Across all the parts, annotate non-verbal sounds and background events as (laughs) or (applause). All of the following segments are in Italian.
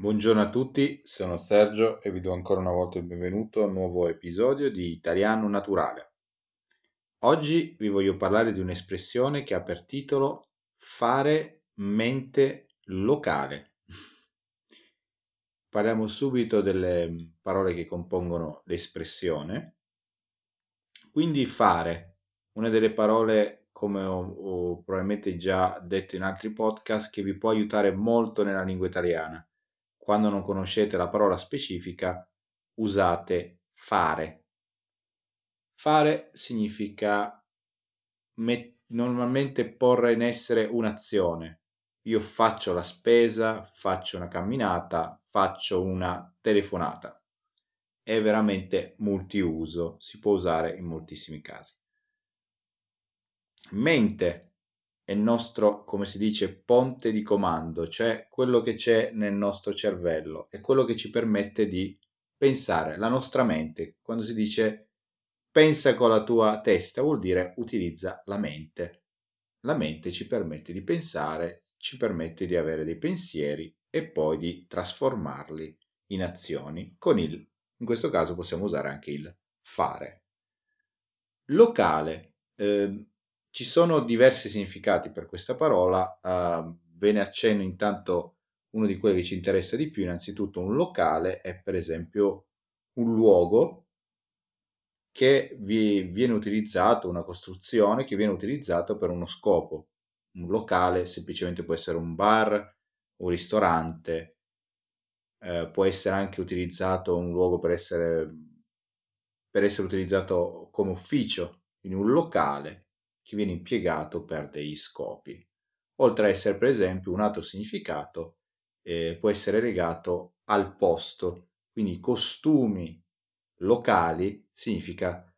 Buongiorno a tutti, sono Sergio e vi do ancora una volta il benvenuto a un nuovo episodio di Italiano Naturale. Oggi vi voglio parlare di un'espressione che ha per titolo fare mente locale. (laughs) Parliamo subito delle parole che compongono l'espressione. Quindi fare, una delle parole come ho, ho, probabilmente già detto in altri podcast, che vi può aiutare molto nella lingua italiana. Quando non conoscete la parola specifica, usate fare. Fare significa normalmente porre in essere un'azione. Io faccio la spesa, faccio una camminata, faccio una telefonata. È veramente multiuso, si può usare in moltissimi casi mente è il nostro, come si dice, ponte di comando, cioè quello che c'è nel nostro cervello, è quello che ci permette di pensare, la nostra mente. Quando si dice pensa con la tua testa, vuol dire utilizza la mente. La mente ci permette di pensare, ci permette di avere dei pensieri e poi di trasformarli in azioni con il, in questo caso possiamo usare anche il fare. Locale. Eh, ci sono diversi significati per questa parola, uh, ve ne accenno intanto uno di quelli che ci interessa di più, innanzitutto un locale è per esempio un luogo che vi viene utilizzato, una costruzione che viene utilizzato per uno scopo. Un locale semplicemente può essere un bar, un ristorante, eh, può essere anche utilizzato un luogo per essere, per essere utilizzato come ufficio, quindi un locale che viene impiegato per dei scopi. Oltre a essere per esempio un altro significato eh, può essere legato al posto, quindi costumi locali significa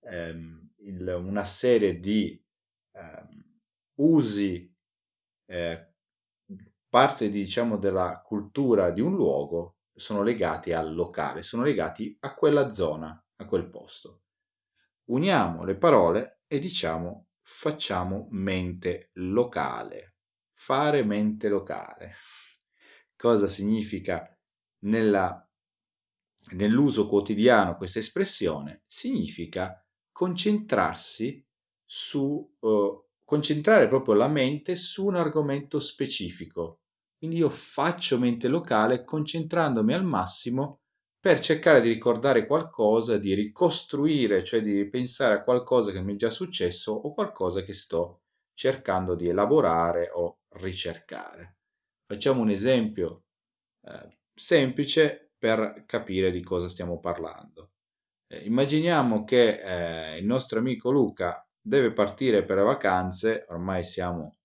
ehm, il, una serie di ehm, usi, eh, parte diciamo della cultura di un luogo sono legati al locale, sono legati a quella zona, a quel posto. Uniamo le parole e diciamo facciamo mente locale. Fare mente locale. Cosa significa nella, nell'uso quotidiano questa espressione? Significa concentrarsi su, uh, concentrare proprio la mente su un argomento specifico. Quindi io faccio mente locale concentrandomi al massimo per cercare di ricordare qualcosa, di ricostruire, cioè di pensare a qualcosa che mi è già successo o qualcosa che sto cercando di elaborare o ricercare. Facciamo un esempio eh, semplice per capire di cosa stiamo parlando. Eh, immaginiamo che eh, il nostro amico Luca deve partire per le vacanze, ormai siamo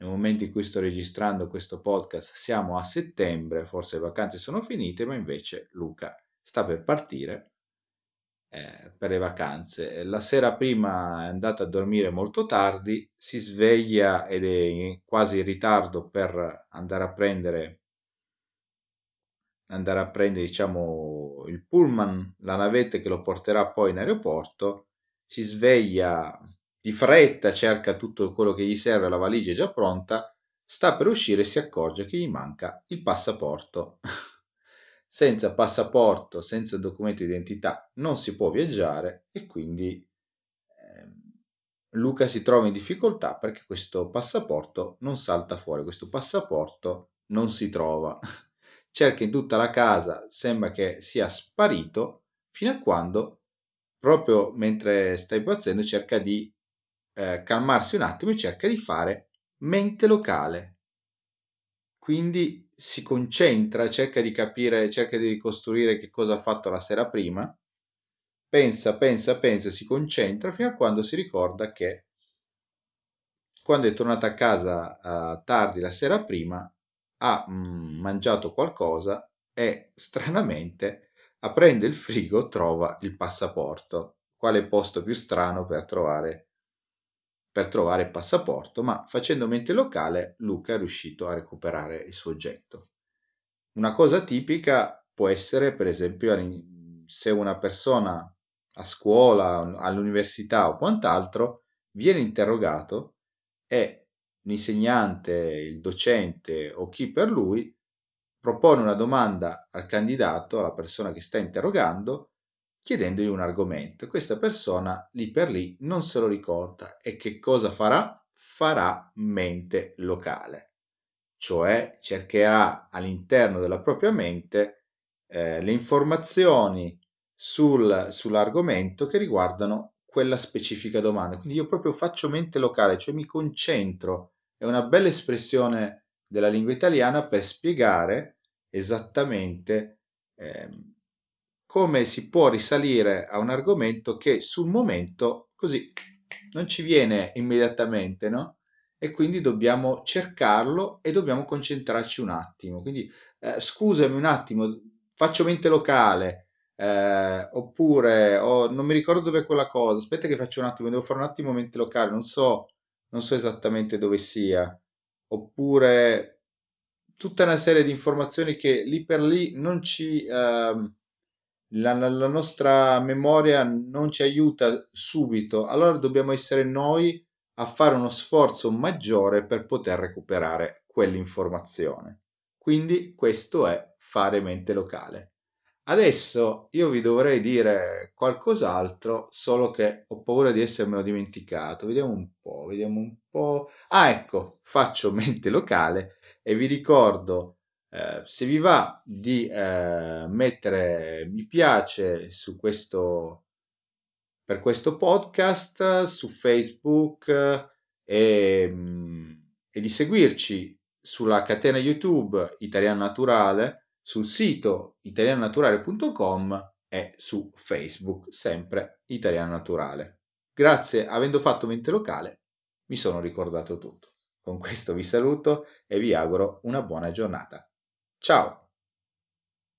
nel momento in cui sto registrando questo podcast siamo a settembre, forse le vacanze sono finite, ma invece Luca sta per partire eh, per le vacanze. La sera prima è andato a dormire molto tardi, si sveglia ed è quasi in ritardo per andare a prendere andare a prendere diciamo il pullman, la navetta che lo porterà poi in aeroporto, si sveglia di fretta, cerca tutto quello che gli serve, la valigia è già pronta, sta per uscire e si accorge che gli manca il passaporto. (laughs) senza passaporto, senza documento di identità non si può viaggiare e quindi eh, Luca si trova in difficoltà perché questo passaporto non salta fuori, questo passaporto non si trova. (laughs) Cerca in tutta la casa, sembra che sia sparito, fino a quando, proprio mentre sta impazzendo, cerca di eh, calmarsi un attimo e cerca di fare mente locale. Quindi si concentra, cerca di capire, cerca di ricostruire che cosa ha fatto la sera prima, pensa, pensa, pensa, si concentra fino a quando si ricorda che quando è tornato a casa uh, tardi la sera prima ha mm, mangiato qualcosa e stranamente aprendo il frigo trova il passaporto. Quale posto più strano per trovare per trovare il passaporto, ma facendo mente locale Luca è riuscito a recuperare il suo oggetto. Una cosa tipica può essere, per esempio, se una persona a scuola, all'università o quant'altro viene interrogato e l'insegnante, il docente o chi per lui propone una domanda al candidato, alla persona che sta interrogando, chiedendogli un argomento. Questa persona lì per lì non se lo ricorda e che cosa farà? Farà mente locale, cioè cercherà all'interno della propria mente eh, le informazioni sul, sull'argomento che riguardano quella specifica domanda. Quindi io proprio faccio mente locale, cioè mi concentro. È una bella espressione della lingua italiana per spiegare esattamente eh, come si può risalire a un argomento che sul momento così non ci viene immediatamente, no? E quindi dobbiamo cercarlo e dobbiamo concentrarci un attimo. Quindi eh, scusami un attimo, faccio mente locale, eh, oppure oh, non mi ricordo dove è quella cosa, aspetta che faccio un attimo, devo fare un attimo mente locale, non so, non so esattamente dove sia, oppure tutta una serie di informazioni che lì per lì non ci... ehm, la, la- nostra memoria non ci aiuta subito, allora dobbiamo essere noi a fare uno sforzo maggiore per poter recuperare quell'informazione. Quindi questo è fare mente locale. Adesso io vi dovrei dire qualcos'altro, solo che ho paura di essermelo dimenticato. Vediamo un po', vediamo un po'. Ah, ecco, faccio mente locale e vi ricordo eh, se vi va di eh, mettere mi piace su questo, per questo podcast su Facebook e, mm, e di seguirci sulla catena YouTube Italiano Naturale, sul sito italianonaturale.com e su Facebook, sempre Italiano Naturale. Grazie, avendo fatto mente locale, mi sono ricordato tutto. Con questo vi saluto e vi auguro una buona giornata. Tchau!